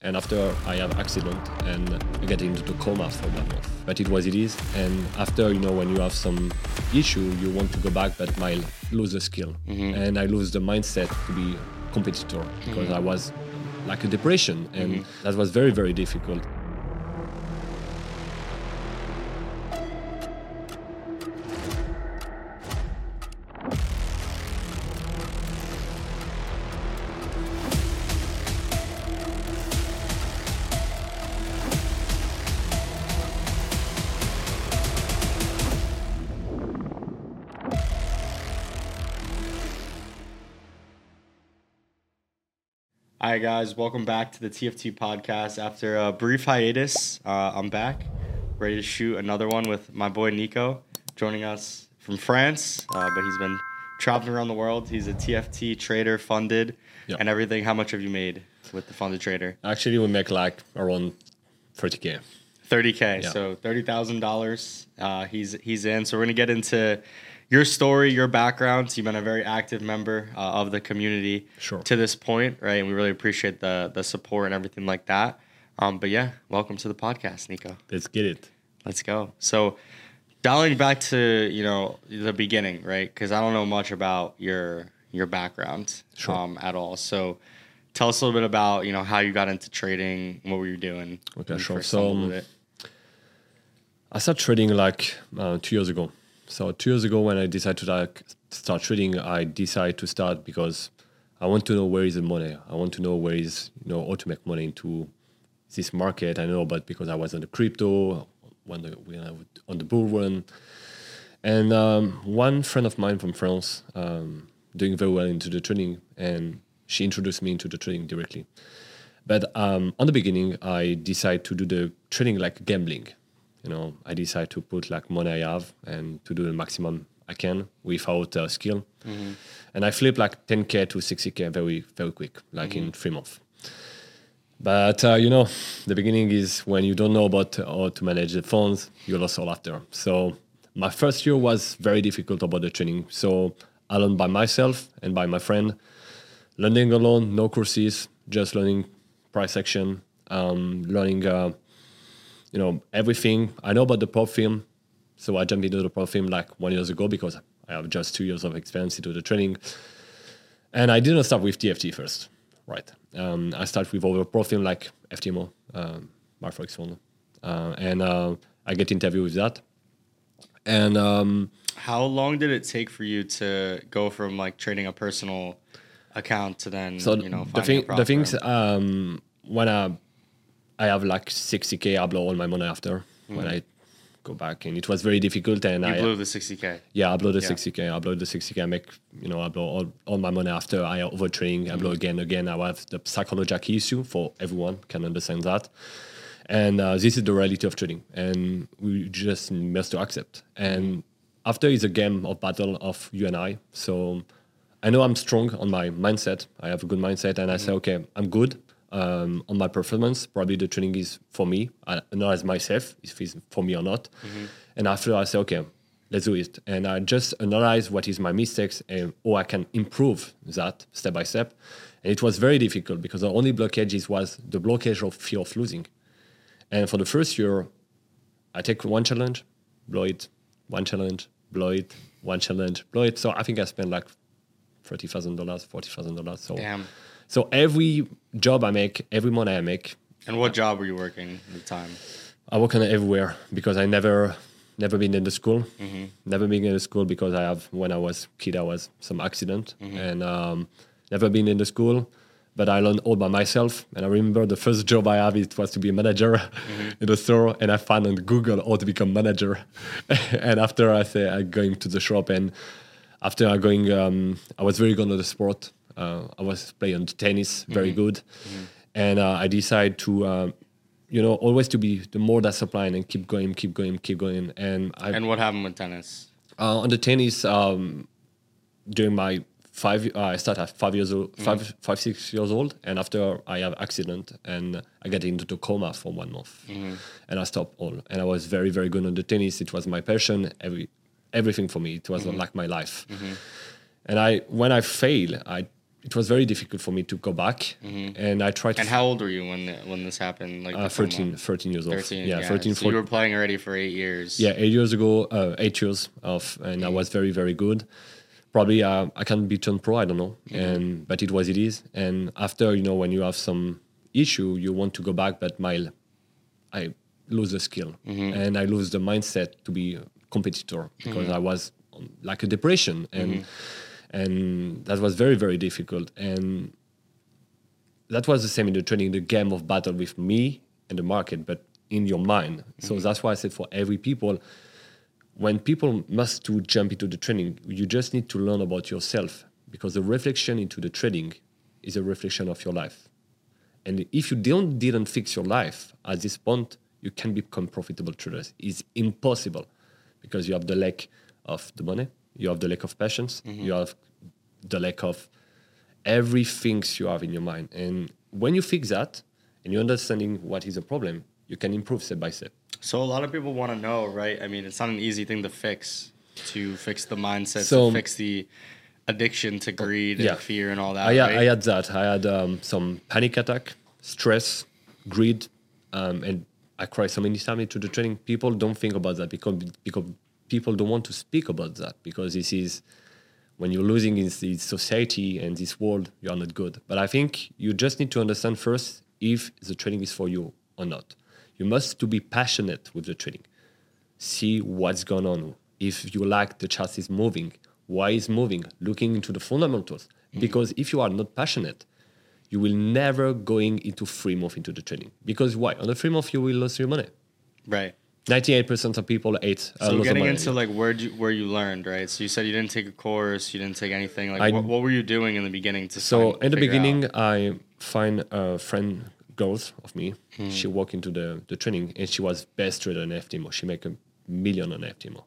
And after I have accident and I get into the coma for one month. But it was it is. And after, you know, when you have some issue, you want to go back, but might lose the skill. Mm-hmm. And I lose the mindset to be competitor because mm-hmm. I was like a depression and mm-hmm. that was very, very difficult. Right, guys, welcome back to the TFT podcast. After a brief hiatus, uh, I'm back, ready to shoot another one with my boy Nico, joining us from France, uh, but he's been traveling around the world. He's a TFT trader, funded, Yeah. and everything. How much have you made with the funded trader? Actually, we make like around 30K. 30k Yeah. so $30000 uh, he's he's in so we're gonna get into your story your background you've been a very active member uh, of the community Sure. to this point right and we really appreciate the the support and everything like that um, but yeah welcome to the podcast nico Let's get it. let's go so dialing back to you know the beginning right because i don't know much about your your background Sure. um, at all so tell us a little bit about you know how you got into trading what were you doing Okay, sure. So, um, it? I started trading like uh, two years ago. So two years ago, when I decided to like start trading, I decided to start because I want to know where is the money. I want to know where is you know how to make money into this market. I know, but because I was on the crypto, when the when I would, on the bull run, and um, one friend of mine from France um, doing very well into the trading, and she introduced me into the trading directly. But um, on the beginning, I decided to do the trading like gambling. You know, I decide to put like money I have and to do the maximum I can without uh, skill. And I flip like 10k to 60k very very quick, like in three months. But uh, you know, the beginning is when you don't know about how to manage the funds, you lost all after. So my first year was very difficult about the training. So I learned by myself and by my friend, learning alone, no courses, just learning price action, um, learning, uh, you know, everything. I know about the prop firm, so I jumped into the prop firm like one years ago because I have just two years of experience into the training. And I didn't start with TFT first, right? Um, I started with other prop film like FTMO, um, MyForex Fund, uh, and uh, I get interview with that. And um, How long did it take for you to go from like trading a personal account to then So you know the finding thing, the things um, when I I have like 60k, I blow all my money after hmm. when I go back, and it was very difficult. And you I uh, blew the 60k. yeah, I blow the Yeah. 60k, I blow the 60k, I make you know I blow all, all my money after I overtraining, I blow hmm. again, again. I have the psychological issue for everyone can understand that. And uh, this is the reality of trading, and we just must to accept. And after is a game of battle of you and I. So I know I'm strong on my mindset. I have a good mindset, and I say, hmm. okay, I'm good um, on my performance. Probably the training is for me. I analyze myself if it's for me or not. And after I say, okay, let's do it. And I just analyze what is my mistakes and how I can improve that step by step. And it was very difficult because the only blockages was the blockage of fear of losing. And for the first year, I take one challenge, blow it, one challenge, blow it, one challenge, blow it. So I think I spent like thirty thousand dollars, forty thousand dollars. So Damn. So every job I make, every money I make, And what job were you working at the time? I work on it everywhere because I never never been in the school. Never been in the school because I have when I was kid I was some accident and um, never been in the school. But I learned all by myself. And I remember the first job I have it was to be a manager in the store. And I found on Google how to become manager. and after I say I going to the shop and after I going, um, I was very good at the sport. Uh, I was playing tennis, very good, and uh, I decided to, uh, you know, always to be the more that supplying and keep going, keep going, keep going. And I And what happened with tennis? uh, on the tennis um, during my five, uh, I started at five years old, five, five, six years old, and after I have accident and I get into the coma for one month, and I stopped all. And I was very, very good on the tennis. It was my passion. Every everything for me. It was like my life. And I, when I fail, I it was very difficult for me to go back, and I tried. to Mm-hmm. And how old were you when the, when this happened? Like uh, the 13, promo? 13 years old. 13. Yeah, Yeah, 13, So you were playing already for eight years. Yeah, eight years ago, uh, eight years of, and I was very, very good. Probably uh, I can be turned pro. I don't know, and but it was it is. And after you know, when you have some issue, you want to go back, but my, I lose the skill and I lose the mindset to be a competitor because I was on, like a depression and and that was very very difficult and that was the same in the training, the game of battle with me and the market, but in your mind. So mm-hmm. that's why I said for every people, when people must to jump into the training, you just need to learn about yourself because the reflection into the trading is a reflection of your life. And if you don't didn't fix your life at this point, you can become profitable traders. It's impossible because you have the lack of the money, you have the lack of patience, you have the lack of everything you have in your mind. And when you fix that and you're understanding what is the problem, you can improve step by step. So a lot of people want to know, right? I mean, it's not an easy thing to fix, to fix the mindset, So- to fix the addiction to greed yeah. and fear and all that. I, had- right? I had that. I had um, some panic attack, stress, greed, um, and I cried so many times into the training. People don't think about that because because people don't want to speak about that because this is when you're losing in this society and this world, you are not good. But I think you just need to understand first if the training is for you or not. You must to be passionate with the training. See what's going on. If you like the chart is moving, why is moving? Looking into the fundamentals. Mm. Because if you are not passionate, you will never going into free move into the training. Because why? On the free move, you will lose your money. right. 98% of people ate. uh, So getting into like where you where you learned, right? So you said you didn't take a course, you didn't take anything. Like I- what, what were you doing in the beginning to So find- in the beginning, out? I find a friend girls of me. Hmm. She walked into the, the training and she was best trader on FTMO. She make a million on FTMO,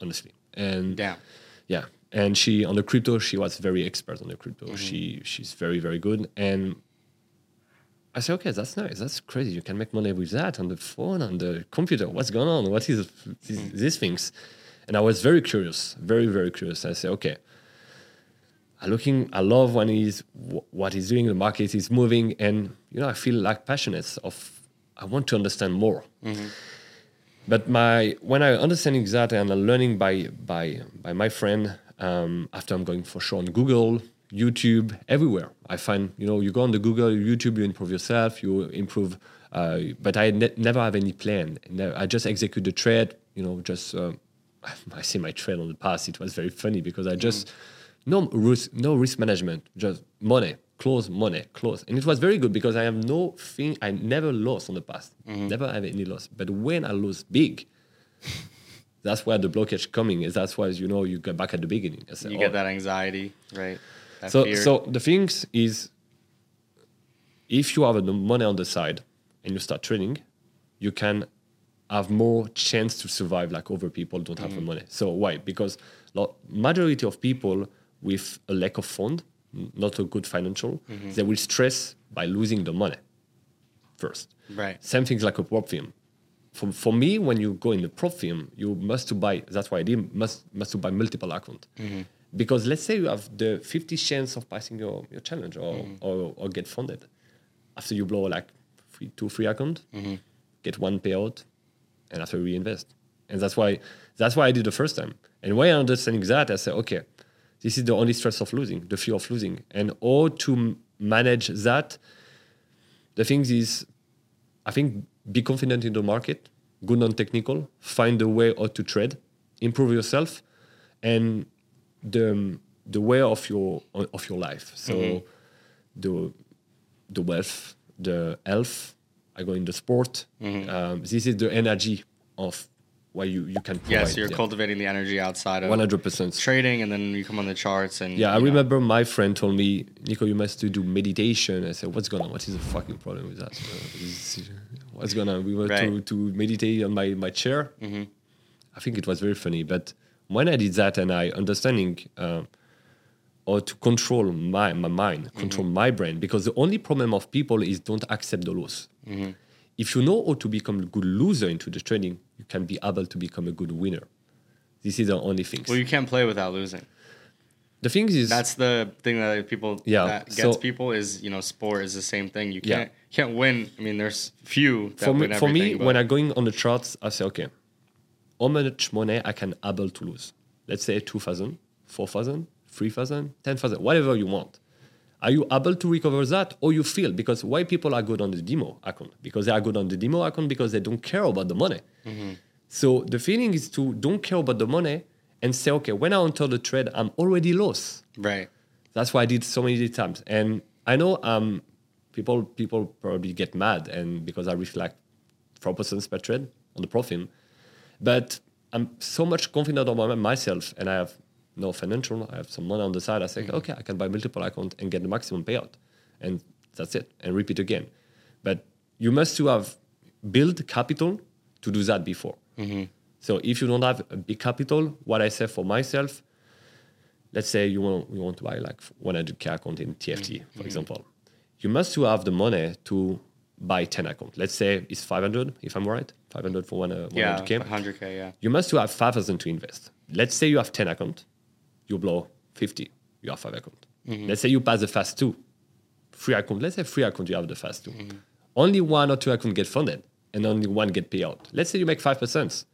honestly. And Damn. yeah, and she on the crypto, she was very expert on the crypto. Mm-hmm. She she's very very good. And I said, okay, that's nice. That's crazy. You can make money with that on the phone, on the computer. What's going on? What is these, Mm-hmm. these things? And I was very curious, very very curious. I said, okay. I looking. I love when he's wh- what he's doing. The market is moving, and you know, I feel like passionate of. I want to understand more. But my when I understanding that and I'm learning by by by my friend um, after I'm going for sure on Google, YouTube, everywhere. I find you know you go on the Google, YouTube, you improve yourself, you improve. Uh, but I ne- never have any plan. I just execute the trade. You know, just uh, I see my trade on the past. It was very funny because I just no risk, no risk management, just money, close money, close, and it was very good because I have no thing. I never lost on the past, never have any loss. But when I lose big, that's where the blockage coming is. That's why you know you get back at the beginning. Said, You "Oh." get that anxiety, right? So so the things is, if you have the money on the side and you start trading, you can have more chance to survive like other people don't have the mm. money. So why? Because lo- majority of people with a lack of fund, n- not a good financial, mm-hmm. they will stress by losing the money first. right. Same things like a prop firm. For, for me, when you go in the prop firm, you must to buy. That's why I did must must to buy multiple account. Mm-hmm. Because let's say you have the 50 chance of passing your, your challenge or, mm-hmm. or or get funded. After you blow like three, two free account, mm-hmm. get one payout, and after reinvest. And that's why that's why I did the first time. And when I understanding that, I said, okay, this is the only stress of losing, the fear of losing, and how to manage that. The thing is, I think be confident in the market, good on technical, find a way how to trade, improve yourself, and the the way of your of your life. So the the wealth, the health. I go in the sport. Um, this is the energy of what you you can provide. Yeah, so you're cultivating the energy outside of One hundred percent. trading, and then you come on the charts and Yeah, I know, remember my friend told me, Nico, you must do meditation. I said, what's going on? What is the fucking problem with that? Uh, what's going on? We were to, Right. Mm-hmm. to meditate on my, my chair. I think it was very funny. But when I did that and I understanding uh, or to control my, my mind, control Mm-hmm. my brain, because the only problem of people is don't accept the loss. Mm-hmm. If you know how to become a good loser into the trading, you can be able to become a good winner. This is the only thing. Well, you can't play without losing. the thing is That's the thing that people Yeah, that gets so- people is you know sport is the same thing. You can't can't win. I mean, there's few that for me, win for me but- when I'm going on the charts, I say, okay, how much money I can able to lose? Let's say 2,000, 4,000, 3,000, 10,000, whatever you want. Are you able to recover that or you feel? Because why people are good on the demo account? Because they are good on the demo account because they don't care about the money. So the feeling is to don't care about the money and say, okay, when I enter the trade, I'm already lost. right. That's why I did so many times. And I know um, people people probably get mad and because I reflect four percent per trade on the profit. But I'm so much confident about myself and I have no financial, I have some money on the side. I say, mm-hmm. okay, I can buy multiple accounts and get the maximum payout. And that's it. And repeat again. But you must to have build capital to do that before. Mm-hmm. So if you don't have a big capital, what I say for myself, let's say you want you want to buy like 100k account in TFT, mm-hmm. for example, you must to have the money to buy 10 account. Let's say it's 500, if I'm right, 500 for one uh, Yeah, 100k. 100k. Yeah. You must to have 5,000 to invest. Let's say you have 10 account, you blow 50, you have five account. Let's say you pass the fast two, free account. Let's say free account, you have the fast 2 Only one or two account get funded, and only one get payout. Let's say you make five percent.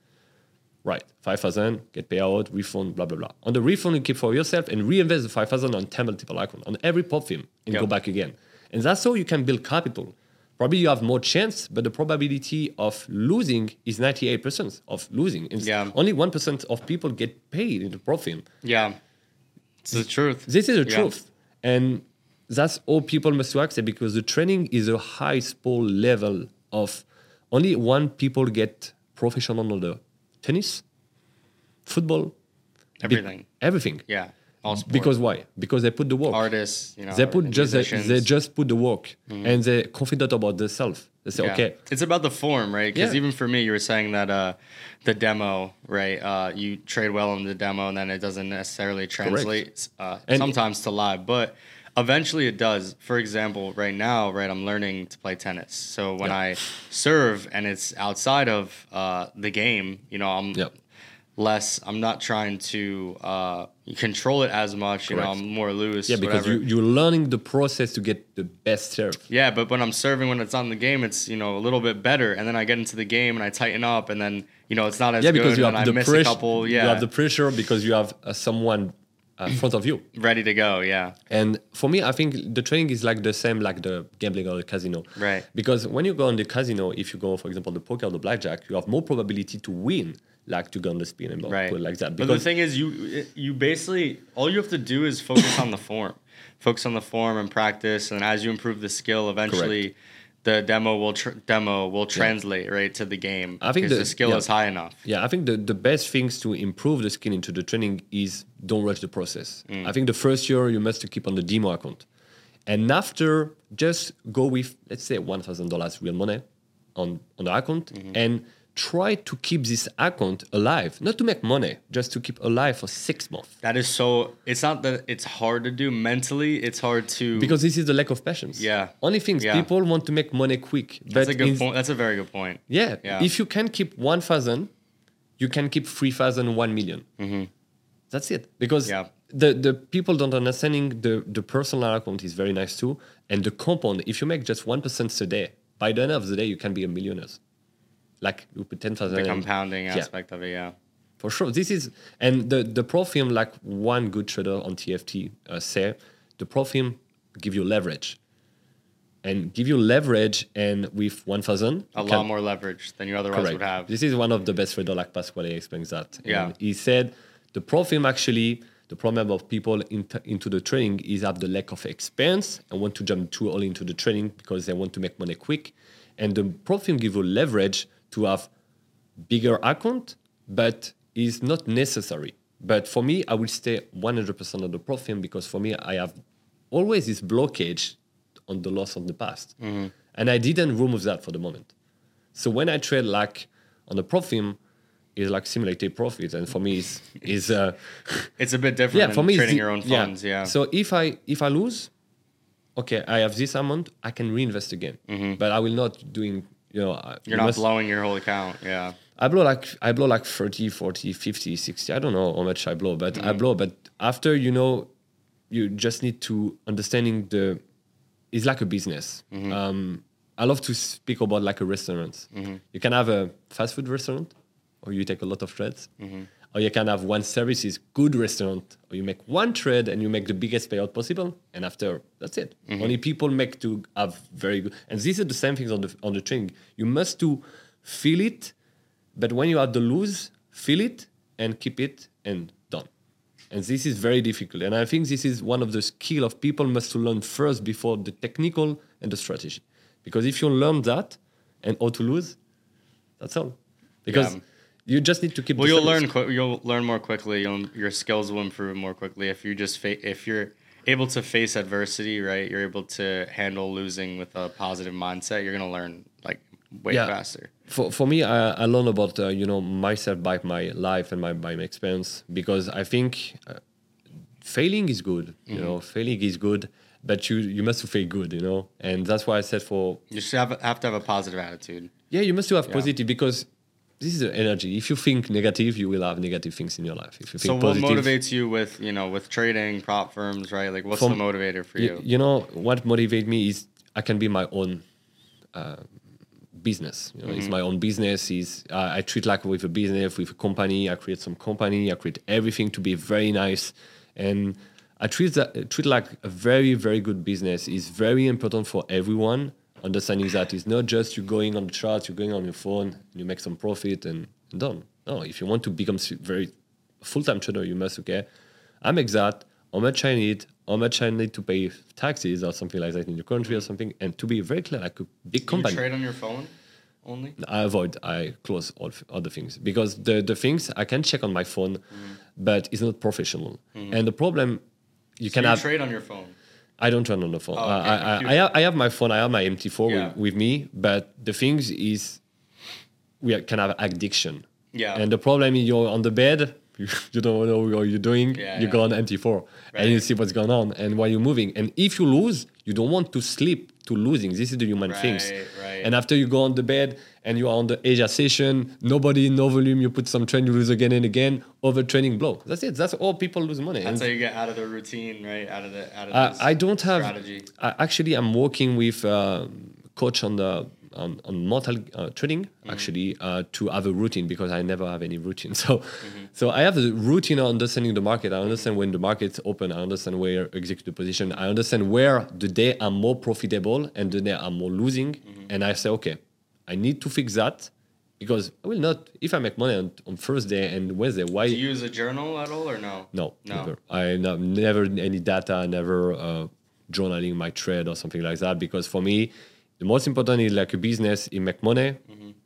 Right, 5,000, get payout, refund, blah, blah, blah. On the refund, you keep for yourself and reinvest the 5,000 on 10 multiple account, on every pop film, and Yep. go back again. And that's how you can build capital. Probably you have more chance, but the probability of losing is 98% of losing. It's Yeah. Only 1% of people get paid in the prop firm. Yeah. It's the truth. This is the Yeah. truth. And that's all people must accept because the training is a high sport level of only one people get professional on the tennis, football, be- Everything. everything. Yeah. Because why? Because they put the work. artists, you know, they put just they, they just put the work and they're confident about themselves. They say, Yeah. okay, It's about the form, right? Because Yeah. even for me, you were saying that uh, the demo, right? Uh, you trade well in the demo, and then it doesn't necessarily translate uh, sometimes to live, but eventually it does. For example, right now, right, I'm learning to play tennis. So when Yeah. I serve and it's outside of uh, the game, you know, I'm. Less. I'm not trying to uh, control it as much. You know, I'm more loose. yeah, because whatever. you, you're learning the process to get the best serve. Yeah, but when I'm serving when it's on the game, it's you know a little bit better, and then I get into the game and I tighten up, and then you know it's not as Yeah, good, because you and have the pressure. Yeah, You have the pressure because you have uh, someone uh, in front of you. ready to go. Yeah, And for me, I think the training is like the same like the gambling or the casino. Right. Because when you go on the casino, if you go, for example, the poker or the blackjack, you have more probability to win, like to go on the spin and right. put like that. But the thing is, you you basically all you have to do is focus on the form, focus on the form and practice, and as you improve the skill, eventually. The demo will tr- demo will translate right to the game. I think because the- the skill yeah. is high enough. Yeah, I think the, the best things to improve the skill into the training is don't rush the process. Mm. I think the first year you must keep on the demo account. And after, just go with, let's say, $1,000 real money on, on the account Mm-hmm. and try to keep this account alive. Not to make money, just to keep alive for six months. That is so. It's not that it's hard to do mentally. It's hard to Because this is the lack of patience. Yeah. Only things, Yeah. people want to make money quick. That's a good in- point. That's a very good point. Yeah. Yeah. If you can keep 1,000, you can keep 3,000, 1 million. That's it. Because Mm-hmm. Yeah. the, the people don't understanding the, the personal account is very nice too. And the compound, if you make just 1% a day, by the end of the day, you can be a millionaire. Like you put 10,000. The compounding aspect of it. Yeah. For sure. This is, and the, the prop firm, like one good trader on TFT uh, say, the prop firm give you leverage. And give you leverage, and with 1,000, A lot more leverage than you otherwise would have. this is one of the best trader like Pasquale explains that. And Yeah. he said the problem actually, the problem of people into, into the trading is have the lack of experience and want to jump too early into the trading because they want to make money quick. And the problem give you leverage to have bigger account, but is not necessary. But for me, I will stay 100% on the profit because for me, I have always this blockage on the loss of the past. And I didn't remove that for the moment. So when I trade like on the profit, is like simulated profit, and for me is is uh, It's a bit different yeah than for me trading your own funds. Yeah. So if I if I lose, okay, I have this amount, I can reinvest again, but I will not doing you know Mm-hmm. You're you not must- blowing your whole account. Yeah. I blow like I blow like 30, 40, 50, 60. I don't know how much I blow, but Mm-hmm. I blow. But after you know you just need to understanding the. It's like a business. Um, I love to speak about like a restaurant. You can have a fast food restaurant, or you take a lot of trades, or you can have one services good restaurant, or you make one trade and you make the biggest payout possible, and after that's it. Mm-hmm. Only people make to have very good, and these are the same things on the on the training. You must to feel it, but when you have the lose, feel it and keep it and done. And this is very difficult. And I think this is one of the skill of people must to learn first before the technical and the strategy. Because if you learn that and how to lose, that's all. Because Yeah. You just need to keep. Well, you'll learn. Qu- you'll learn more quickly. You'll, your skills will improve more quickly if you just fa- if you're able to face adversity. Right, you're able to handle losing with a positive mindset. You're gonna learn like way Yeah. faster. for, for me, I, I learn about uh, you know myself by my life and my by my experience because I think uh, failing is good. You know, failing is good, but you you must fail good. You know, and that's why I said for You should have have to have a positive attitude. yeah, you must to have Yeah. positive because this is the energy. If you think negative, you will have negative things in your life. If you So think what positive, motivates you with you know with trading prop firms, right? Like what's From- the motivator for you, you? you know what motivates me is I can be my own uh, business. You know, Mm-hmm. it's my own business. Is uh, I treat like with a business, with a company. I create some company. I create everything to be very nice, and I treat that treat like a very very good business. is very important for everyone. Understanding that it's not just you going on the charts, you're going on your phone, you make some profit and done. No, if you want to become very full time trader, you must okay. I make that. How much I need? How much I need to pay taxes or something like that in your country or something? And to be very clear, like a big Do you company. trade on your phone only? I avoid. I close all f- other things because the the things I can check on my phone, mm-hmm. but it's not professional. Mm-hmm. And the problem, you So can you have. trade on your phone. I don't turn on the phone. Oh, I, okay. I, I, I, have, I have my phone. I have my MT4 Yeah. with, with me. But the things is, we can have addiction. Yeah. And the problem is you're on the bed. You, you don't know what you're doing. Yeah, you yeah. go on MT4 and you see what's going on and while you're moving. And if you lose, you don't want to sleep to losing. This is the human things. Right, right. And after you go on the bed and you are on the Asia session, nobody, no volume, you put some trend, you lose again and again. Overtraining blow. That's it. That's all people lose money. That's And- how you get out of the routine, right? Out of the out of this I don't have. strategy. I, actually, I'm working with uh, coach on the on, on mental uh, training Mm-hmm. actually uh, to have a routine because I never have any routine. So, Mm-hmm. so I have a routine of understanding the market. I understand when the market's open. I understand where execute the position. I understand where the day I'm more profitable and the day I'm more losing. Mm-hmm. And I say, okay, I need to fix that because I will not. If I make money on, on Thursday and Wednesday, why? Do you use a journal at all or no? No, No. never. I no, never any data, never uh, journaling my trade or something like that. Because for me, the most important is like a business. You make money,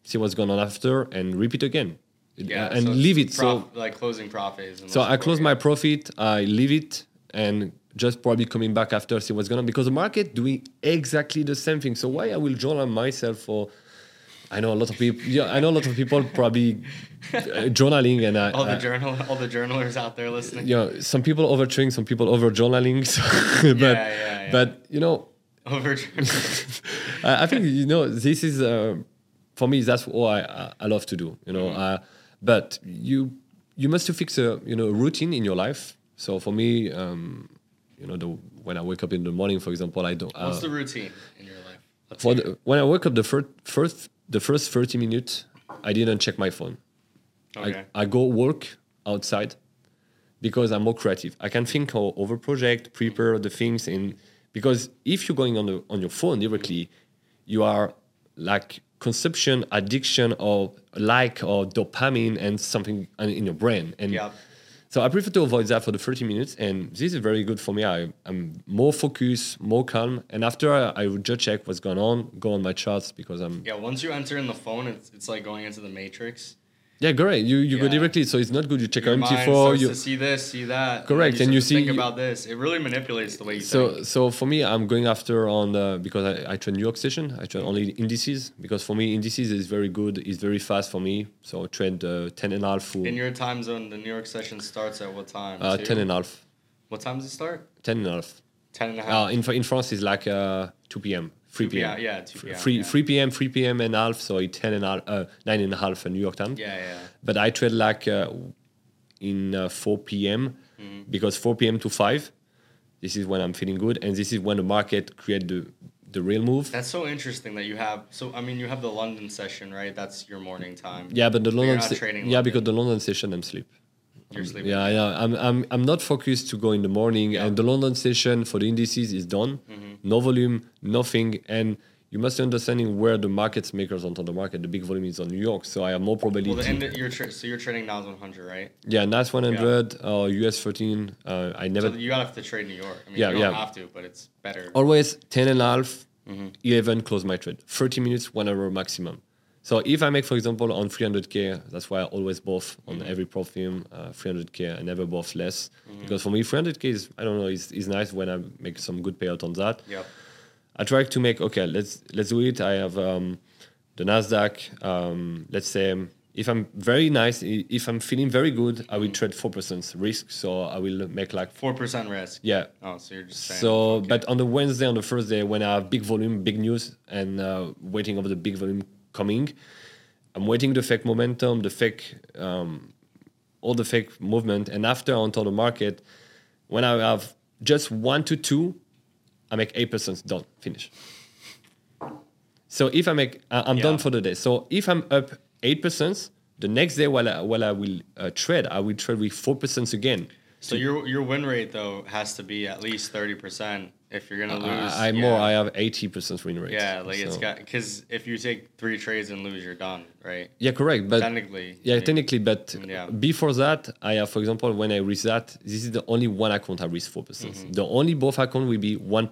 see what's going on after, and repeat again, Mm-hmm. Yeah, and so leave it. prof- so like closing profit is. the so I close my profit, I leave it, and just probably coming back after see what's going on because the market doing exactly the same thing. So why I will journal myself for? I know a lot of people. Yeah, I know a lot of people probably uh, journaling, and I, all the I- journal, all the journalers out there listening. you know, some people overtraining, some people over journaling. So, but Yeah, yeah, yeah. but you know, Over. I, I think you know this is uh, for me. That's what I, I, love to do. You know, Mm-hmm. uh, but you you must to fix a you know a routine in your life. So for me, um, you know, the, when I wake up in the morning, for example, I don't. Uh, What's the routine in your life? Let's for the, when I wake up the first first the first thirty minutes, I didn't check my phone. okay. I, I go work outside because I'm more creative. I can think of over project, prepare the things in because if you're going on the on your phone directly, you are like consumption addiction or like or dopamine and something uh, in your brain and Yeah. so I prefer to avoid that for the 30 minutes, and this is very good for me. I, I'm more focused, more calm, and after I, I would just check what's going on, go on my charts because I'm Yeah. Once you enter in the phone, it's it's like going into the matrix. Yeah great. You you go directly, so it's not good. You check Your your MT4, starts you to see this, see that. Correct, and you start to think about this. It really manipulates the way you So think. so for me, I'm going after on uh, because I, I train New York session. I train only indices because for me indices is very good. It's very fast for me. So I trained uh, 10 and a half full, In your time zone, the New York session starts at what time? uh, Two? 10 and a What time does it start? 10 and a half. 10 and a half. Uh, in in France it's like uh, 2 p.m. 3 p.m. yeah, 2 p.m., 3 yeah. 3 p.m. 3 p.m. and a half. So it's 10 and a half, uh, 9 and a half in New York time. yeah, yeah. But I trade like uh, in uh, 4 p.m. Mm-hmm. because 4 p.m. to 5 This is when I'm feeling good, and this is when the market create the the real move. That's so interesting that you have. So I mean, you have the London session, right? That's your morning time. Yeah, but the London, se- yeah, London. because the London session I'm sleep. You're sleeping. Yeah, yeah. I'm I'm I'm not focused to go in the morning, Yeah. and the London session for the indices is done. Mm-hmm. No volume, nothing, and you must understanding where the market makers enter the market. The big volume is on New York, so I have more probability. Well, the end. You're tra- so you're trading Nas 100, right? yeah, NAS 100 or US 30. Uh, I never So you have to trade New York. I mean, Yeah, you don't yeah. have to, but it's better. always 10 and a half, Mm-hmm. 11 close my trade 30 minutes one hour maximum so if i make for example on 300k that's why i always both on Mm-hmm. every film uh, 300k i never both less Mm-hmm. because for me 300k is i don't know is, is nice when i make some good payout on that Yep. i try to make okay let's let's do it i have um, the nasdaq um, let's say if i'm very nice if i'm feeling very good i will Mm-hmm. trade 4% risk so i will make like Four percent risk. yeah Oh, so you're just saying. so, okay. but on the Wednesday, on the Thursday, when I have big volume, big news, and uh, waiting of the big volume coming, I'm waiting the fake momentum, the fake, um, all the fake movement, and after I enter the market, when I have just one to two, I make eight percent done, finish. So if I make, I'm Yeah. done for the day. So if I'm up eight percent, the next day while I, while I will uh, trade, I will trade with four percent again. So your your win rate though has to be at least thirty percent if you're gonna lose. I, I yeah. more. I have eighty percent win rate. Yeah, like it's got because if you take three trades and lose, you're done, right? Yeah, correct. But Technically. yeah, technically, but Yeah. before that, I have, for example, when I risk that, this is the only one account I risk four percent. Mm-hmm. The only both account will be one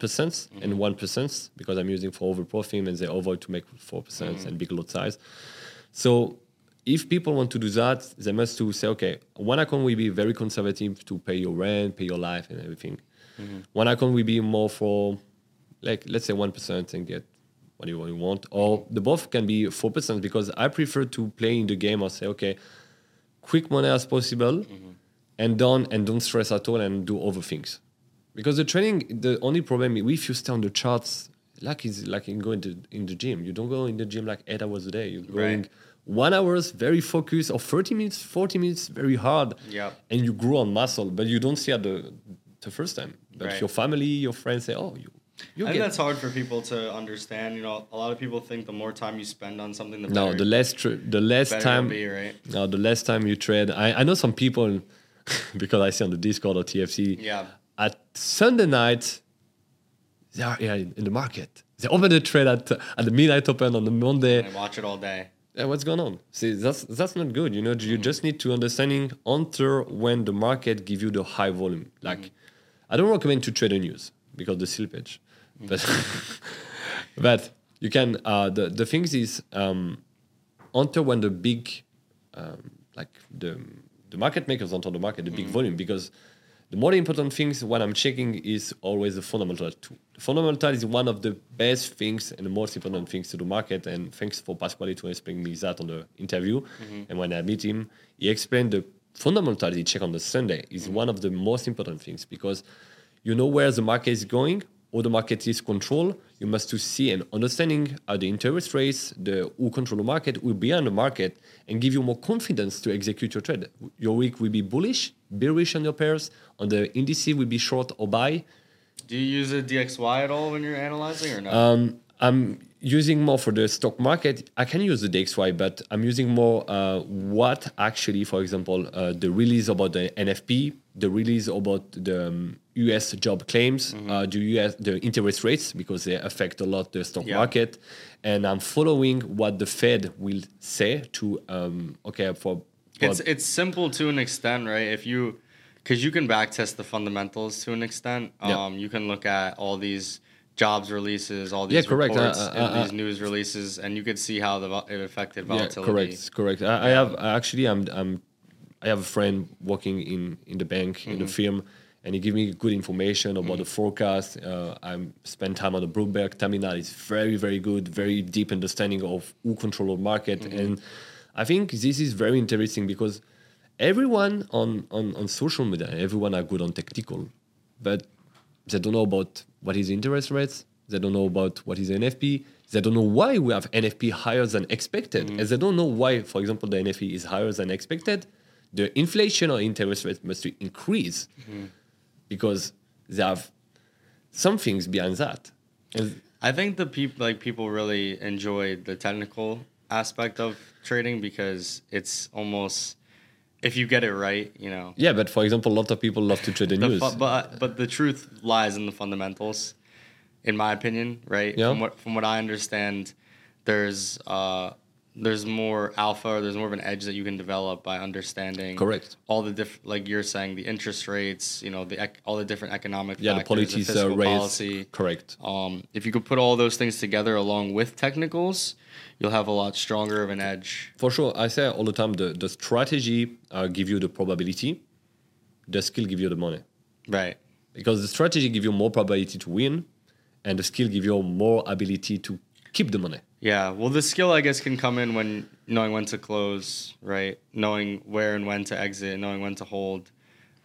and one percent because I'm using for over profit and they avoid to make four percent Mm-hmm. and big lot size. So if people want to do that, they must to say, okay, one account will be very conservative to pay your rent, pay your life, and everything. Mm-hmm. One account will be more for, like, let's say one percent and get what you, want, or the buff can be four percent because I prefer to play in the game or say, okay, quick money as possible, and done, and don't stress at all and do other things. Because the training, the only problem if you stay on the charts, like is like in going to in the gym. You don't go in the gym like eight hours a day. You're going Right. one hours very focused or 30 minutes, 40 minutes very hard. Yep. And you grow on muscle, but you don't see at the the first time. But Right. your family, your friends say, Oh, you you I think that's hard for people to understand. You know, a lot of people think the more time you spend on something, the no, better, the less the less time be, right? No, the less time you trade. I, I know some people because I see on the Discord or TFC. Yeah. At Sunday night, they are yeah, in the market. They open the trade at at the midnight open on the Monday. And watch it all day. Yeah, what's going on? See, that's that's not good. You know, you mm. just need to understanding enter when the market give you the high volume. Like, mm. I don't recommend to trade the news because the slippage, but but you can. Uh, the the things is um, enter when the big, um, like the the market makers enter the market, the big volume because. The more important things when I'm checking is always the fundamental too. The fundamental is one of the best things and the most important things to the market. And thanks for Pasquale to explain me that on the interview. And when I meet him, he explained the fundamental he check on the Sunday is one of the most important things because you know where the market is going or the market is controlled. You must to see and understanding how the interest rates, the who control the market, will be on the market and give you more confidence to execute your trade. Your week will be bullish, bearish on your pairs. On the indices will be short or buy. Do you use a DXY at all when you're analyzing or not? Um, I'm using more for the stock market. I can use the DXY, but I'm using more uh, what actually, for example, uh, the release about the NFP, the release about the um, US job claims, uh, the US the interest rates because they affect a lot the stock Yeah. market, and I'm following what the Fed will say to um, okay for. It's it's simple to an extent, right? If you, because you can backtest the fundamentals to an extent. Yeah. Um, you can look at all these jobs releases, all Yeah, these correct. Uh, reports, uh, and uh, these news releases, and you could see how the it affected Yeah, volatility. correct, correct. I, I have actually I'm I'm I have a friend working in in the bank in the firm, and he give me good information about the forecast. Uh, I spend time on the Bloomberg terminal. It's very very good, very deep understanding of who control the market, and I think this is very interesting because everyone on on on social media, everyone are good on technical, but they don't know about what is interest rates. They don't know about what is NFP. They don't know why we have NFP higher than expected. Mm. And they don't know why, for example, the NFP is higher than expected. The inflation or interest rate must increase mm-hmm. because they have some things behind that. And I think the people like people really enjoy the technical aspect of trading because it's almost if you get it right, you know. yeah, but for example, a lot of people love to trade the, The news. fu- but but the truth lies in the fundamentals, in my opinion. Right. Yeah. From what from what I understand, there's uh there's more alpha or there's more of an edge that you can develop by understanding Correct. all the diff like you're saying the interest rates you know the ec- all the different economic Yeah, the factors, policies uh, raise. policy Correct. um, if you could put all those things together along with technicals, you'll have a lot stronger of an edge. For sure, I say all the time the, the strategy uh, give you the probability, the skill give you the money. Right. Because the strategy give you more probability to win, and the skill give you more ability to keep the money. Yeah. Well, the skill, I guess, can come in when knowing when to close, right? Knowing where and when to exit, knowing when to hold.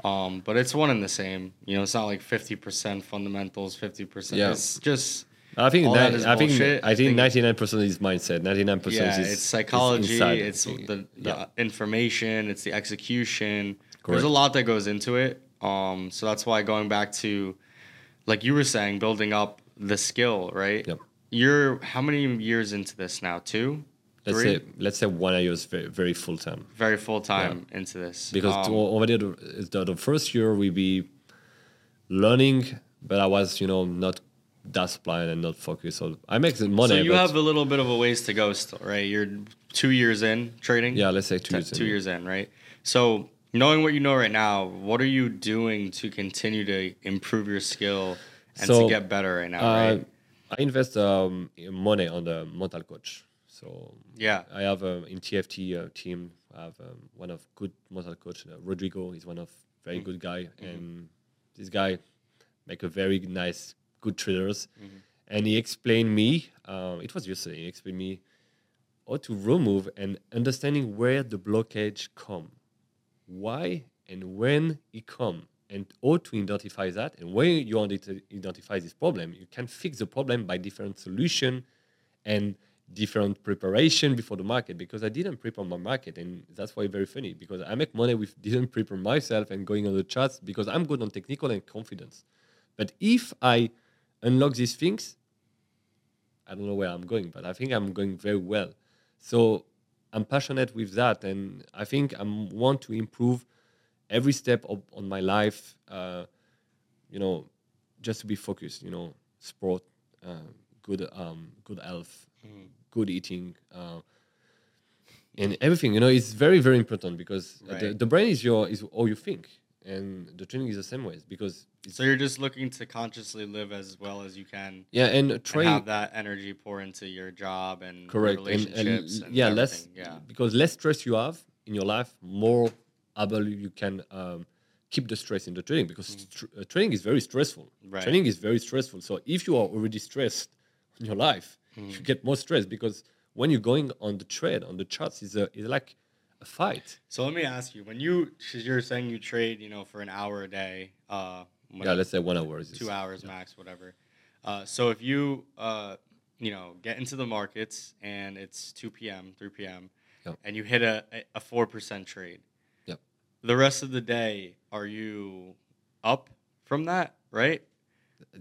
Um, but it's one and the same. You know, it's not like 50% fundamentals, 50%. Yeah. It's just, I think All that I think. I I think ninety nine percent is mindset. Ninety nine percent yeah, is it's psychology, inside. it's the, the yeah. information, it's the execution. Correct. There's a lot that goes into it. Um, so that's why going back to, like you were saying, building up the skill, right? Yep. You're how many years into this now? Two, Let's three, say let's say one year is very, very full time very full time into this. because Um, the, the, the first year we be learning, but I was you know not disciplined and not focused. So I make the money. so you have a little bit of a ways to go still, right? You're two years in trading. yeah, let's say two Te- years. in, two yeah. years in, right? So knowing what you know right now, what are you doing to continue to improve your skill and to get better right now? Uh, right? I invest um, money on the mental coach. So Yeah. I have a in TFT uh, team. I have um, one of good mental coach. Uh, Rodrigo is one of very Mm. good guy, Mm-hmm. and this guy make a very nice good traders. Mm-hmm. And he explained me. Um, it was yesterday. He explained me how to remove and understanding where the blockage come, why and when it come, and how to identify that. And when you ident- identify this problem, you can fix the problem by different solution and different preparation before the market. Because I didn't prepare my market, and that's why very funny. Because I make money with didn't prepare myself and going on the charts because I'm good on technical and confidence. But if I unlock these things, I don't know where I'm going, but I think I'm going very well. So I'm passionate with that, and I think I want to improve every step of on my life. Uh, you know, just to be focused. You know, sport, uh, good, um, good health, good eating, uh, and everything. You know, it's very, very important because the, the brain is your is all you think, and the training is the same way because it's So you're just looking to consciously live as well as you can yeah, and and train have that energy pour into your job and correct and, relationships and and, yeah less yeah because less stress you have in your life more able you can um, keep the stress in the training because tr- uh, training is very stressful Mm. Right. training is very stressful so if you are already stressed in your life Mm. you get more stress because when you're going on the trade on the charts is a is like a fight so let me ask you when you because you're saying you trade you know for an hour a day uh yeah let's say one hour is two hours max whatever uh so if you uh you know get into the markets and it's 2 p.m 3 p.m Yep. and you hit a a 4% trade Yep. the rest of the day are you up from that right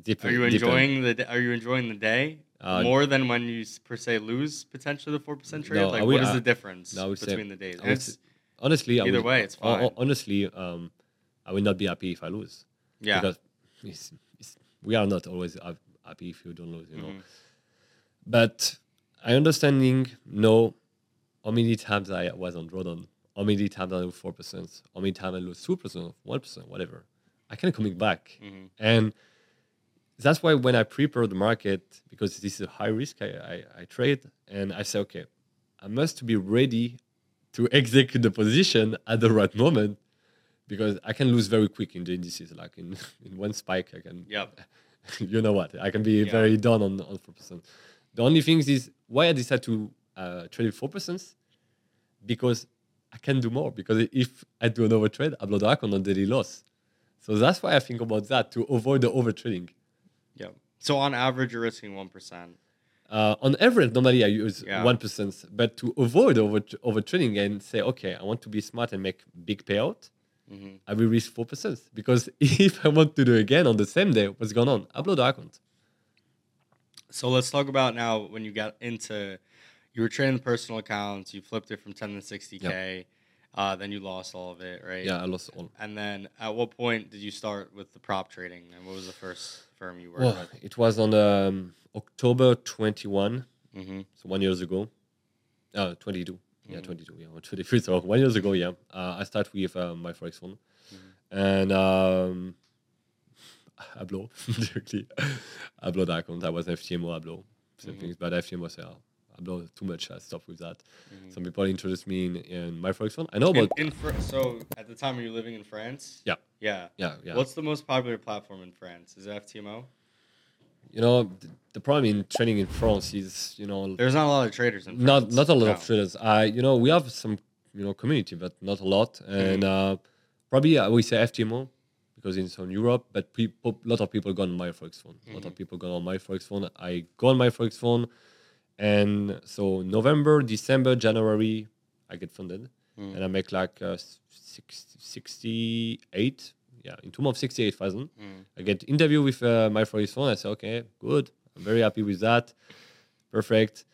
Dep- Are you depend. enjoying the? d- Are you enjoying the day Uh, more than when you per se lose potentially the four percent trade? No, like, would- what is the difference no, would say- between the days? I it's- s- honestly I either would- way, it's fine. honestly um I will not be happy if I lose yeah, because it's, it's, we are not always happy if you don't lose, you know. Mhm. But I understanding know how many times I was on drawdown, how many times I lose four percent, how many times I lose two percent, one percent, whatever. I can coming back, Mhm. and that's why when I prepare the market because this is a high risk, I, I, I trade and I say, okay, I must be ready to execute the position at the right moment because I can lose very quick in the indices. Like in, in one spike, I can Yep. you know what? I can be Yeah. very done on on four percent. The only thing is why I decided to uh, trade four percent because I can do more. Because if I do an overtrade, I blow the account on a daily loss. So that's why I think about that to avoid the overtrading. Yep. So on average, you're risking one percent. Uh, on average, normally I use Yeah. one but to avoid over overtrading and say, okay, I want to be smart and make big payout. Mhm. I will risk four percent because if I want to do it again on the same day, what's going on? Upload the account. So let's talk about now when you got into you were trading personal accounts, you flipped it from 10 to 60k, uh, then you lost all of it, right? Yeah, I lost all. And then at what point did you start with the prop trading and what was the first firm you worked Well, it was on um, October 21, Mm-hmm. so one years ago. Uh, 22. Yeah, Mhm. 22. Yeah, 23. So one years ago, yeah. Uh, I started with uh, MyForex Fund. Mm-hmm. And um, I blow directly. I blow the account. I was FTMO, I blow. Same Mhm. things, but FTMO, say, uh, I blow too much. I stop with that. Mhm. Some people introduced me in, in MyForex Fund. I know In, about. in Fr- so at the time were you living in France? Yeah. Yeah. yeah, yeah. What's the most popular platform in France? Is it FTMO? you know, th- the problem in trading in France is, you know, There's not a lot of traders in not France. not a lot No. of traders. I you know we have some you know community, but not a lot. And uh, probably I would say FTMO because it's on Europe. But a lot of people go on MyForex Fund. A lot of people go on MyForex Fund. I go on MyForex Fund, and so November, December, January, I get funded, Mm. and I make like uh, six, 68 Yeah, in two months, sixty-eight thousand. Mm. I get interview with uh, MyForex Fund. I say, okay, good. I'm very happy with that. Perfect.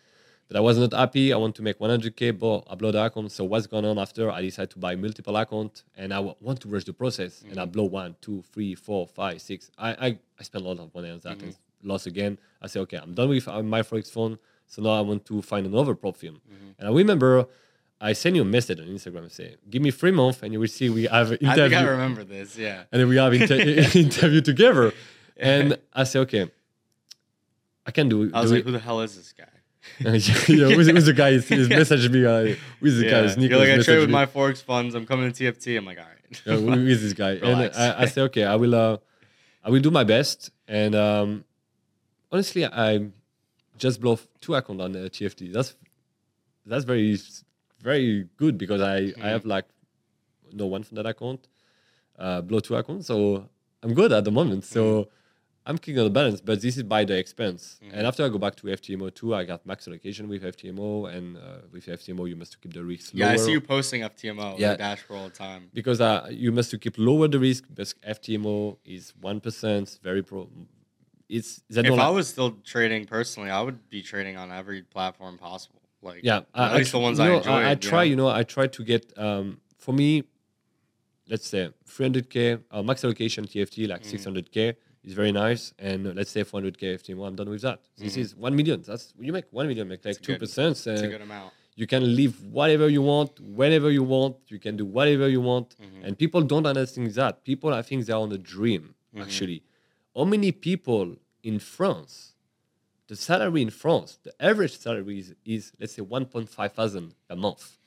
But I was not happy. I want to make 100k, but upload the account. So what's going on after? I decide to buy multiple account, and I w- want to rush the process. And I blow one, two, three, four, five, six. I I, I spend a lot of money on that and lost again. I say, okay, I'm done with uh, MyForex Fund. So now I want to find another prop firm. And I remember I sent you a message on Instagram and say, give me three months, and you will see we have an I think I remember this. Yeah. and then we have inter- interview together. And I say, okay, I can do. I was do like, it. who the hell is this guy? yeah, who's, who's the guy? He's, he's messaged me. Uh, who's the guy? Yeah. It's Nico. You're like, I trade with me. MyForex Funds. I'm coming to TFT. I'm like, all right. Yeah, who is this guy? and I, I say, okay, I will. Uh, I will do my best. And um, honestly, I just blow two account on the TFT. That's that's very very good because I I have like no one from that account, uh, blow two accounts. So I'm good at the moment. So I'm kicking on the balance, but this is by the expense. And after I go back to FTMO two, I got max allocation with FTMO, and uh, with FTMO you must keep the risk lower yeah, I see you posting FTMO Yeah. dashboard all the time. because uh, you must to keep lower the risk. Because FTMO is one percent, very pro. It's If I was still trading personally, I would be trading on every platform possible. Like, yeah, at least tr- the ones I know, enjoy. I, try, you know, I try to get um, for me, let's say 300k uh, max allocation TFT Mm. like 600k is very nice, and uh, let's say 400k FTMO, I'm done with that. This Mhm. is one million. That's you make one million, make like two percent. It's a good amount. you can live whatever you want, whenever you want. You can do whatever you want, Mhm. and people don't understand that. People, I think, they're on a dream. Mhm. Actually, how many people in France? The salary in France, the average salary is, is let's say 1.5 thousand a month.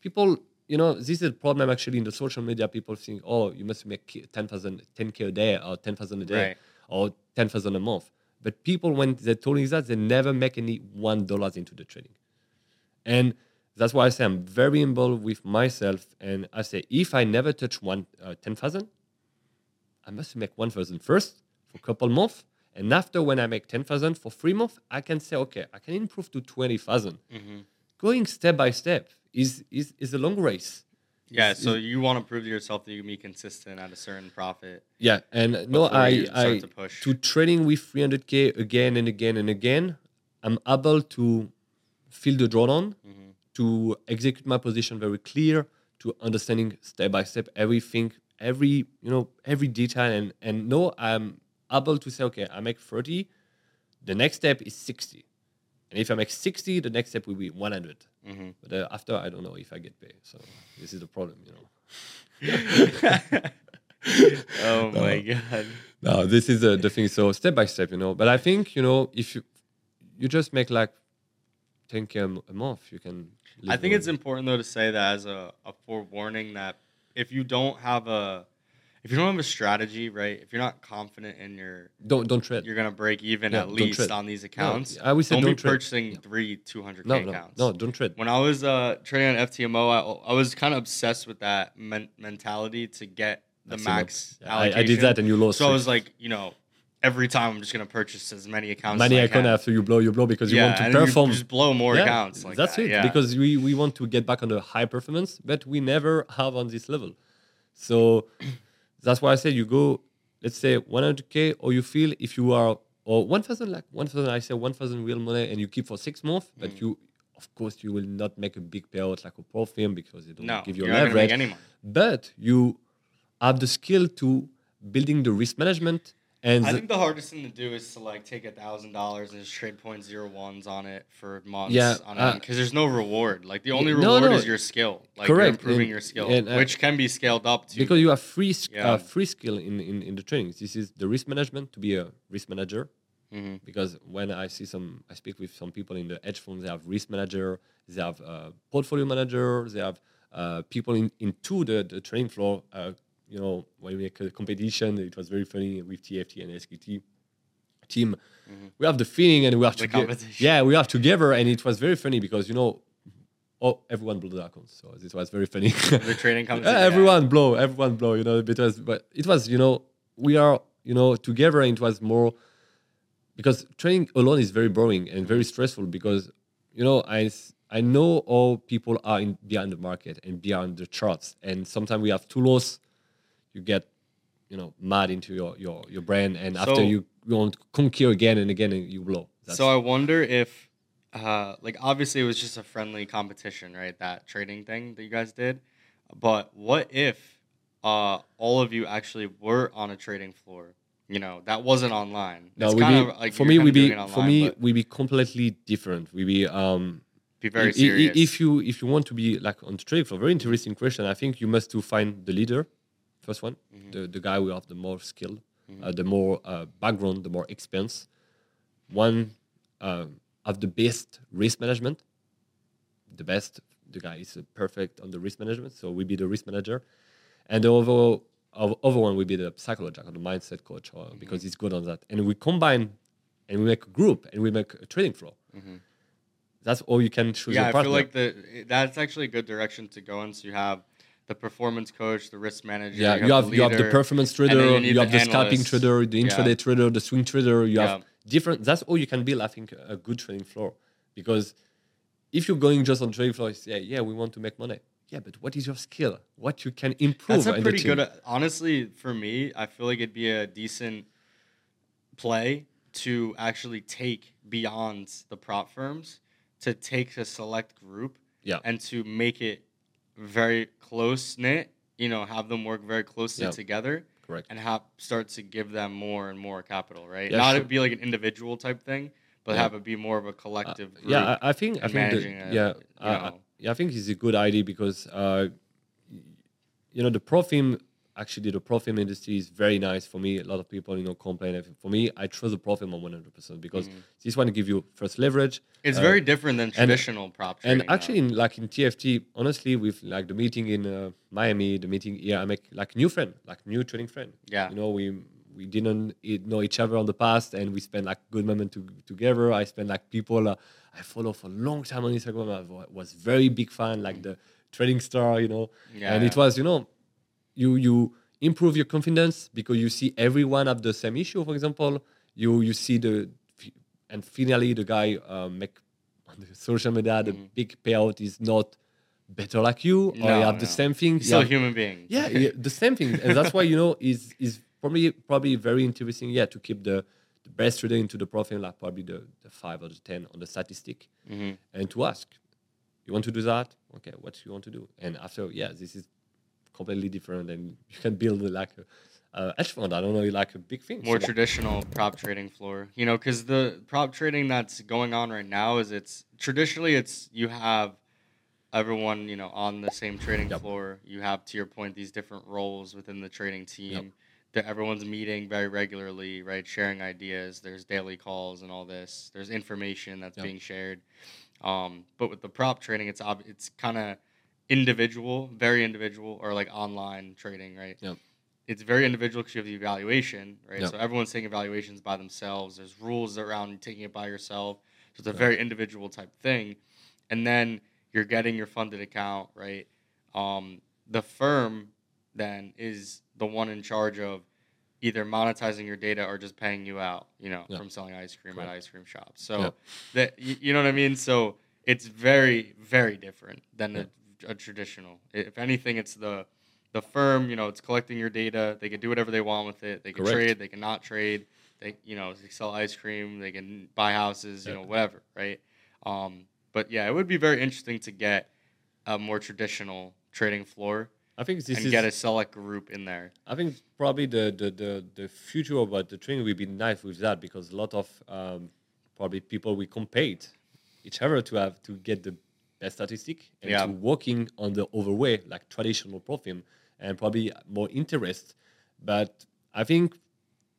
People, you know, this is a problem actually in the social media. People think, oh, you must make 10,000, 10k a day or 10,000 a day Right. or 10,000 a month. But people, when they told me that, they never make any one dollars into the trading. And that's why I say I'm very involved with myself. And I say, if I never touch one uh, 10,000, I must make 1,000 first for a couple months. And after, when I make 10,000 for three months, I can say, okay, I can improve to 20,000. hmm Going step by step is, is, is a long race. Yeah, It's- so you want to prove to yourself that you can be consistent at a certain profit. Yeah. And no, I, I to push. to trading with 300K again and again and again, I'm able to feel the drawdown, Mhm. to execute my position very clear, to understanding step by step everything, every you know every detail, and and no, I'm able to say, okay, I make 30, the next step is 60, and if I make 60, the next step will be 100. Mhm. But uh, after, I don't know if I get paid. So this is the problem, you know. oh my god. No, this is the, the thing. So step by step, you know. But I think you know if you you just make like 10k a month, you can. I think on- it's important though to say that as a, a forewarning that if you don't have a if you don't have a strategy, right? If you're not confident in your don't don't trade. you're gonna break even Yeah, at least on these accounts. I would say don't, don't be trade. purchasing three 200k No, no, accounts. no, don't trade. When I was uh, trading on FTMO, I, I was kind of obsessed with that men- mentality to get the max Yeah, I, allocation. I did that and you lost. So I it. was like, you know, every time I'm just gonna purchase as many accounts. Many I can. after you blow, you blow because you want to and you perform. just blow more Yeah, accounts. Like that's that. it. Yeah. Because we, we want to get back on the high performance, but we never have on this level. So that's why I said you go, let's say 100k, or you feel if you are or 1,000 like 1,000. I say 1,000 real money, and you keep for six months, Mm. but you. Of course, you will not make a big payout like a prop firm because they don't No, give you you're not make leverage. any money. But you have the skill to building the risk management and I think the hardest thing to do is to like take a thousand dollars and just trade point zero ones on it for months. Yeah, on uh, because there's no reward. Like the only no, reward no, is your skill. Like correct, improving and- your skill, and, uh, which can be scaled up to. because you have free sk- Yeah. uh, free skill in, in in the trainings. This is the risk management to be a risk manager. Mhm. Because when I see some, I speak with some people in the hedge funds. They have risk manager, they have uh, portfolio manager, they have uh, people in into the the training floor. You know, when we make a competition, it was very funny with TFT and SKT team. We have the feeling, and we have Mm-hmm. The to competition. yeah, we have together, and it was very funny because you know, oh, everyone blew the accounts, so this was very funny. the training comes. Everyone blow, everyone blow, you know, because but it was, you know, we are, you know, together and it was more because training alone is very boring and very stressful because, you know, I. I know all people are in behind the market and behind the charts. And sometimes we have too loss, you get, you know, mad into your your, your brain and after So- you, you want to conquer again and again and you blow. That's, So I wonder if, uh, like, obviously it was just a friendly competition, right? That trading thing that you guys did. But what if uh, all of you actually were on a trading floor? You know, that wasn't online. no, It's we kind be, of like for me we be it for me we be completely different. We be um be very I- i- serious. If you if you want to be like on the trade floor, very interesting question. I think you must to find the leader, first one, Mm-hmm. the the guy who have the more skill, uh, the more uh, background, the more experience. One um, have the best risk management. The best, the guy is uh, perfect on the risk management, so we be the risk manager, and the other of- other one will be the psychologist or the mindset coach, or, Mm-hmm. because he's good on that. And we combine, and we make a group, and we make a trading floor. That's all you can choose. Yeah, I partner. feel like the that's actually a good direction to go in. So you have the performance coach, the risk manager. Yeah, you have you have the performance trader, you you, have the the scalping trader, the Yeah. intraday trader, the swing trader. You Yeah. have different. That's all you can build. I think a good trading floor, because if you're going just on trading floor, yeah, yeah, we want to make money. Yeah, but what is your skill? What you can improve? That's a pretty good. Honestly, for me, I feel like it'd be a decent play to actually take beyond the prop firms to take a select group Yeah. and to make it very close knit. You know, have them work very closely Yeah. together Correct. and have start to give them more and more capital. Right? Yeah, Not sure. it be like an individual type thing, but Yeah. have it be more of a collective. group. Yeah, I, I think I think the, yeah, I, I- yeah, I think it's a good idea because uh, you know the pro actually the prop firm industry is very nice for me. A lot of people you know complain. For me, I trust the prop firm on one hundred percent because this one give you first leverage. It's uh, very different than traditional prop and actually, in, like in TFT, honestly, with like the meeting in uh, Miami, the meeting here, I make like new friend, like new trading friend. Yeah. you know, we we didn't know each other on the past, and we spent like good moment to, together. I spent like people uh, I follow for a long time on Instagram. I was very big fan, like the trading star, you know, Yeah, and it was you know, you you improve your confidence because you see everyone have the same issue. For example, you you see the and finally the guy uh, make on the social media the big payout is not better like you or Mm-hmm. No, you have no. the same thing. He's you still a human being. yeah, yeah, the same thing, and that's why you know is is probably probably very interesting. Yeah, to keep the the best trader into the profile, like probably the, the five or the ten on the statistic, Mhm. and to ask, you want to do that? Okay, what you want to do? And after, yeah, this is completely different, and you can build like a, a hedge fund. I don't know, like a big thing. more So- traditional prop trading floor. You know, because the prop trading that's going on right now is it's traditionally it's you have everyone you know on the same trading Yep. floor. You have to your point these different roles within the trading team. That everyone's meeting very regularly, right? Sharing ideas. There's daily calls and all this. There's information that's Yep. being shared. Um, but with the prop trading, it's ob- it's kind of individual, very individual, or like online trading, right? Yep. It's very individual because you have the evaluation, right? Yep. So everyone's taking evaluations by themselves. There's rules around taking it by yourself. So it's a very individual type thing. And then you're getting your funded account, right? Um, the firm then is the one in charge of either monetizing your data or just paying you out, you know, Yeah. from selling ice cream Correct. at ice cream shops. So that you, you know what I mean? So it's very, very different than a, a traditional. If anything, it's the the firm, you know, it's collecting your data. They can do whatever they want with it. They can Correct. trade. They can not trade. They, you know, they sell ice cream. They can buy houses. You Yeah. know, whatever, right? Um, but yeah, it would be very interesting to get a more traditional trading floor I think this and is get a select group in there. I think probably the, the, the, the future about the trading will be nice with that because a lot of um, probably people will compete each other to have to get the best statistic and Yeah. to working on the other way like traditional prop firm and probably more interest. But I think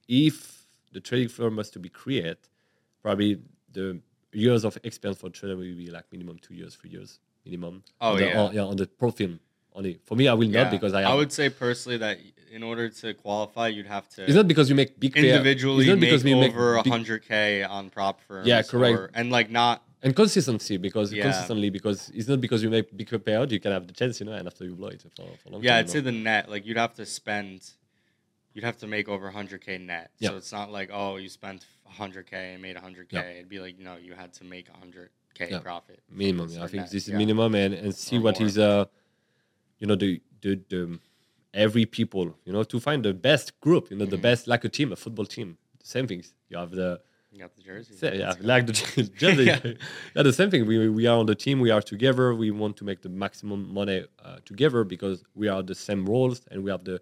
if the trading firm was to be created, probably the years of experience for trader will be like minimum two years, three years minimum. Oh, on the, yeah. on, yeah, on the prop firm only. For me, I will not because I have I would say personally that in order to qualify, you'd have to It's not because you make big pay- individually it's not make because we make over big- 100k on prop firms. Yeah, correct. or- and like not and consistency because Yeah. consistently because it's not because you make big payout you can have the chance you know and after you blow it for, for a long yeah, time. I'd say no. the net like you'd have to spend, you'd have to make over 100k net. Yeah. So it's not like oh you spent 100k and made 100k. Yeah. It'd be like no you had to make 100k Yeah. profit. minimum. Yeah, I think net, this is yeah. minimum and and see Or what more. is uh you know the the the every people you know to find the best group you know the Mhm. best like a team a football team the same things you have the got the jersey. Say, yeah, like the jersey. Yeah. yeah. the same thing. We, we are on the team. We are together. We want to make the maximum money uh, together because we are the same roles and we have the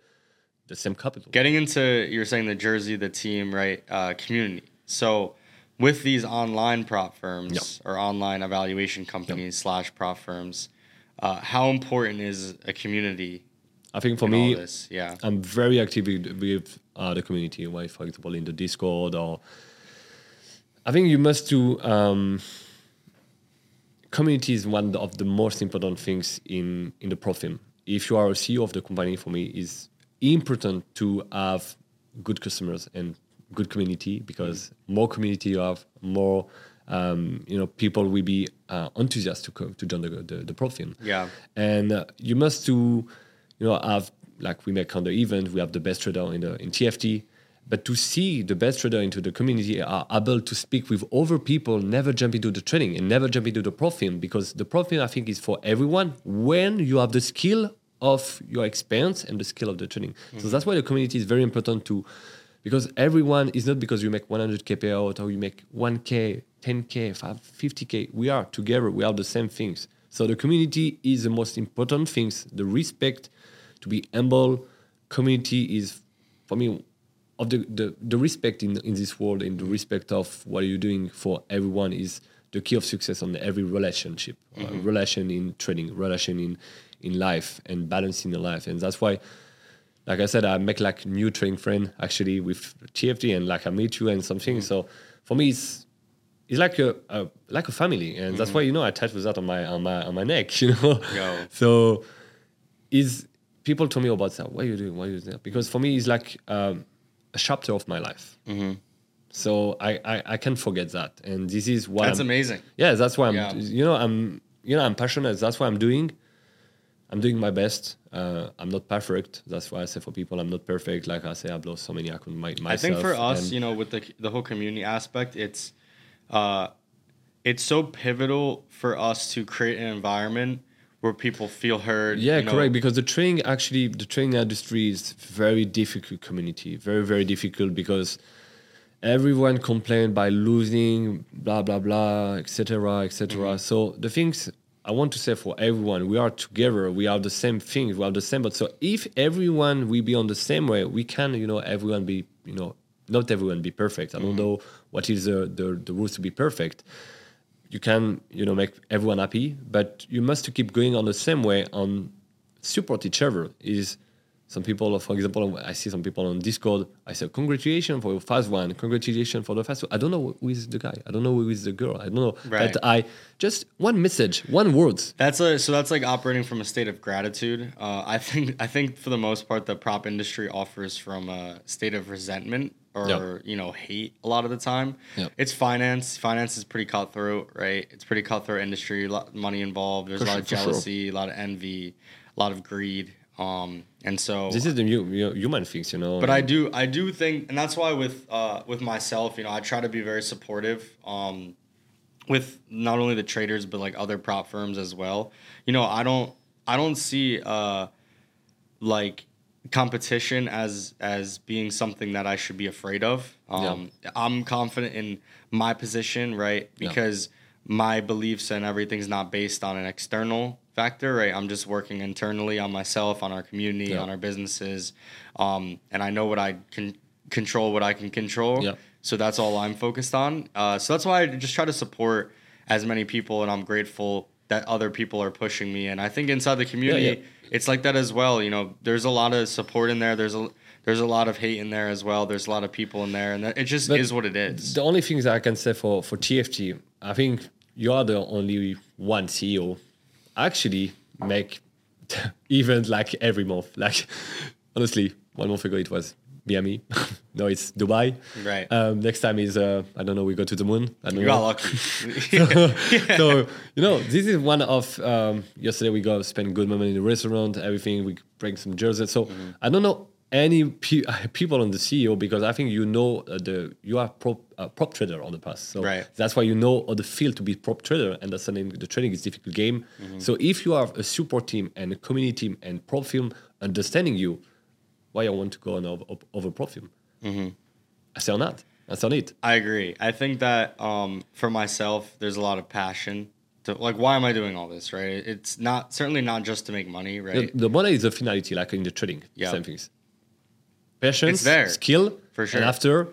the same capital. Getting into you're saying the jersey, the team, right? Uh, community. So with these online prop firms or online evaluation companies slash prop firms, uh, how important is a community I think for me. Yeah. I'm very active with, with uh, the community. Why, for example, in the Discord or I think you must do. Um, community is one of the most important things in in the prop firm. If you are a CEO of the company, for me, is important to have good customers and good community because more community you have, more um, you know people will be uh, enthusiastic to co- to join the the, the prop firm Yeah. and uh, you must do you know have like we make on the event we have the best trader in the in tft but to see the best trader into the community are able to speak with other people never jump into the training and never jump into the prop firm because the prop firm i think is for everyone when you have the skill of your experience and the skill of the training. So mm-hmm. that's why the community is very important to because everyone is not because you make 100k payout or you make 1k 10k 5 50k we are together. We are the same things. So the community is the most important things. The respect to be humble community is for me of the, the, the respect in, in this world and the respect of what you're doing for everyone is the key of success on every relationship uh, relation in trading relation in in life and balancing the life and that's why like I said, I make like new training friend actually with TFT and like I meet you and something. So for me, it's it's like a, a like a family, and that's why you know I tattoo that on my on my on my neck, you know. Yo. So is people told me about that. What are you doing? What are you doing? Because for me, it's like um, a chapter of my life. Mhm. So I, I I can't forget that, and this is why That's I'm, amazing. yeah, that's why I'm. Yeah. You know, I'm. You know, I'm passionate. That's what I'm doing. I'm doing my best. Uh, I'm not perfect. That's why I say for people, I'm not perfect. Like I say, I've lost so many accounts my, myself. I think for us, and- you know, with the the whole community aspect, it's uh, it's so pivotal for us to create an environment where people feel heard. yeah, you know, correct. Because the training actually, the training industry is very difficult community. Very very difficult because everyone complain by losing, blah blah blah, etc. etc. Mm-hmm. So the things I want to say for everyone, we are together. We are the same things. We are the same. But so if everyone we be on the same way, we can, you know, everyone be, you know, not everyone be perfect. I don't mm-hmm. know what is the the, the rules to be perfect. You can, you know, make everyone happy, but you must keep going on the same way on support each other. Is some people, for example, I see some people on Discord. I say, "Congratulations for your fast one. Congratulations for the fast one." I don't know who is the guy. I don't know who is the girl. I don't know. Right. But I just one message, one word. That's a so that's like operating from a state of gratitude. Uh, I think I think for the most part, the prop industry offers from a state of resentment or Yeah. you know hate a lot of the time. Yeah. It's finance. Finance is pretty cutthroat, right? It's pretty cutthroat industry. A lot of money involved. There's For a lot sure, of for sure. jealousy, a lot of envy, a lot of greed. Um, and so This is the new, know, human things, you know. but I do I do think and that's why with uh with myself, you know, I try to be very supportive um with not only the traders but like other prop firms as well. You know, I don't I don't see uh like competition as as being something that I should be afraid of. Um, I'm confident in my position, right? Yeah. Because my beliefs and everything's not based on an external factor, right? I'm just working internally on myself, on our community, Yeah. on our businesses, um, and I know what I can control, what I can control. Yeah. So that's all I'm focused on. Uh, so that's why I just try to support as many people, and I'm grateful that other people are pushing me. And I think inside the community, yeah. it's like that as well. You know, there's a lot of support in there. There's a there's a lot of hate in there as well. There's a lot of people in there, and that- it just But is what it is. The only things I can say for, for TFT, I think you are the only one CEO actually make event like every month. Like honestly, one month ago it was Miami. no, it's Dubai. Right. Um, next time is uh, I don't know. We go to the moon. I don't You know. got lucky. so you know this is one of um, yesterday we go spend good moment in the restaurant everything we bring some jerseys so Mm-hmm. i don't know any pe- people on the ceo because i think you know uh, the you are prop uh, prop trader on the past so Right. that's why you know how the field to be prop trader and that's something the trading is difficult game Mm-hmm. so if you have a support team and a community team and prop firm understanding you why I want to go on over, over film Mm-hmm. i say on that that's on it I agree. I think that um, for myself, there's a lot of passion. To, like, why am I doing all this? Right? It's not certainly not just to make money, right? The, the money is a finality, like in the trading. Yeah. Same things. Patience, there. skill, For sure. And after,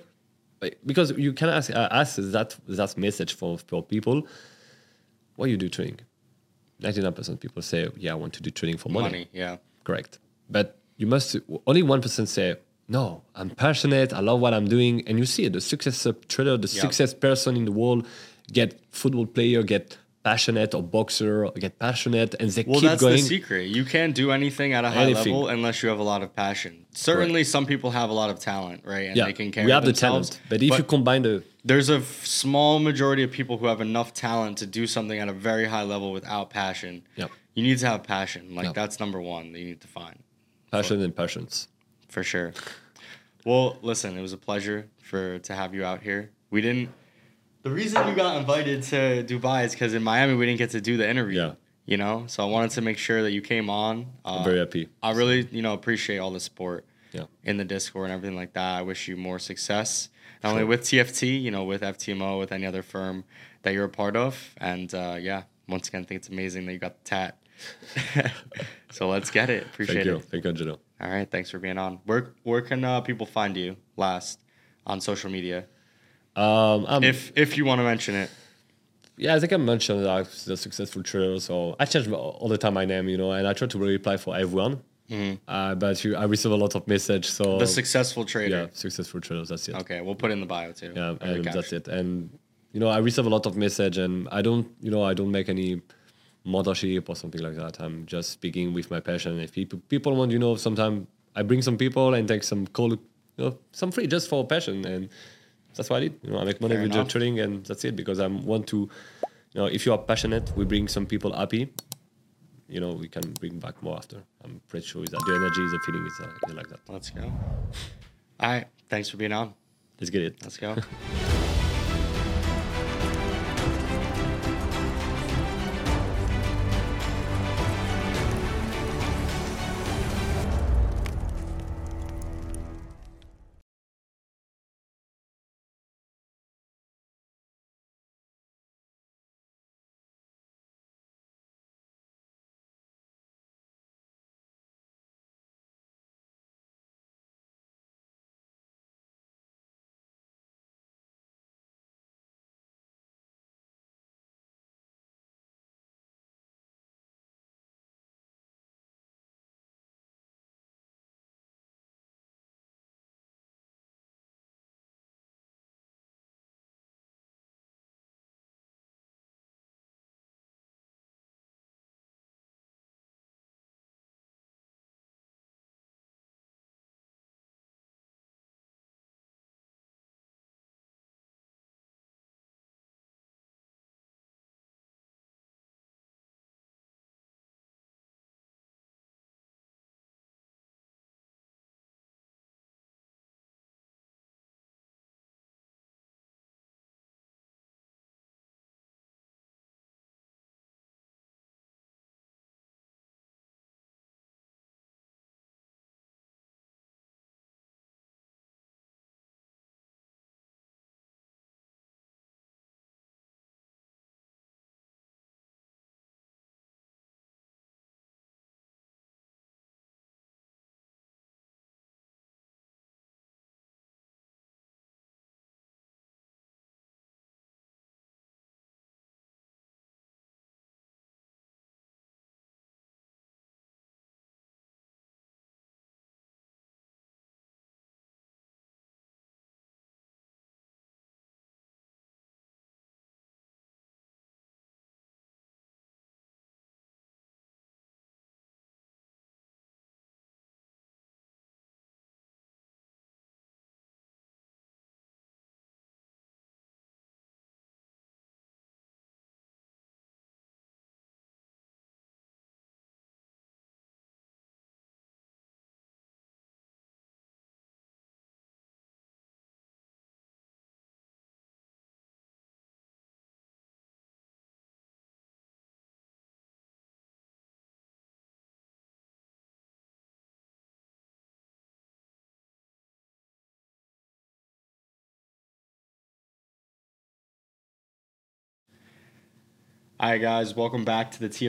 because you can ask, uh, ask that that message for, for people. Why you do trading? Ninety nine percent people say, "Yeah, I want to do trading for money." money. Yeah. Correct. But you must only one person say, "No, I'm passionate. I love what I'm doing." And you see it, the success trader, the Yeah. success person in the world, get football player, get passionate or boxer, or get passionate, and they Well, keep that's going. the secret. You can't do anything at a high Anything. level unless you have a lot of passion. Certainly, some people have a lot of talent, right? And yeah, they can carry we have the talent, but if you combine the there's a f- small majority of people who have enough talent to do something at a very high level without passion. Yep. You need to have passion. Like Yep. that's number one that you need to find passion and passions. for sure. Well, listen, it was a pleasure for to have you out here. We didn't. The reason you got invited to Dubai is because in Miami we didn't get to do the interview. Yeah. You know, so I wanted to make sure that you came on. Uh, I'm very happy. I really, you know, appreciate all the support Yeah. in the Discord and everything like that. I wish you more success, not only with TFT, you know, with FTMO, with any other firm that you're a part of. And uh, yeah, once again, I think it's amazing that you got the tat. so let's get it. Appreciate Thank you. it. Thank you, Angelo. All right, thanks for being on. Where where can uh, people find you last on social media, Um, I'm, if if you want to mention it? yeah, I think I mentioned like the successful trader. So I change all the time my name, you know, and I try to reply for everyone. Uh, but you, I receive a lot of message. So. The successful yeah, trader. successful traders. That's it. Okay, we'll put it in the bio too. Yeah, and that's it. And you know, I receive a lot of message, and I don't, you know, I don't make any mentorship or something like that. I'm just speaking with my passion. If people people want, you know, sometimes I bring some people and take some call, you know, some free just for passion, and that's what I did. You know, I make money Fair with the enough. trading, and that's it. Because I want to, you know, if you are passionate, we bring some people happy. You know, we can bring back more after. I'm pretty sure that the energy, the feeling is, uh, is like that. Let's go. All right, thanks for being on. Let's get it. Let's go. Right, guys, welcome back to the TFT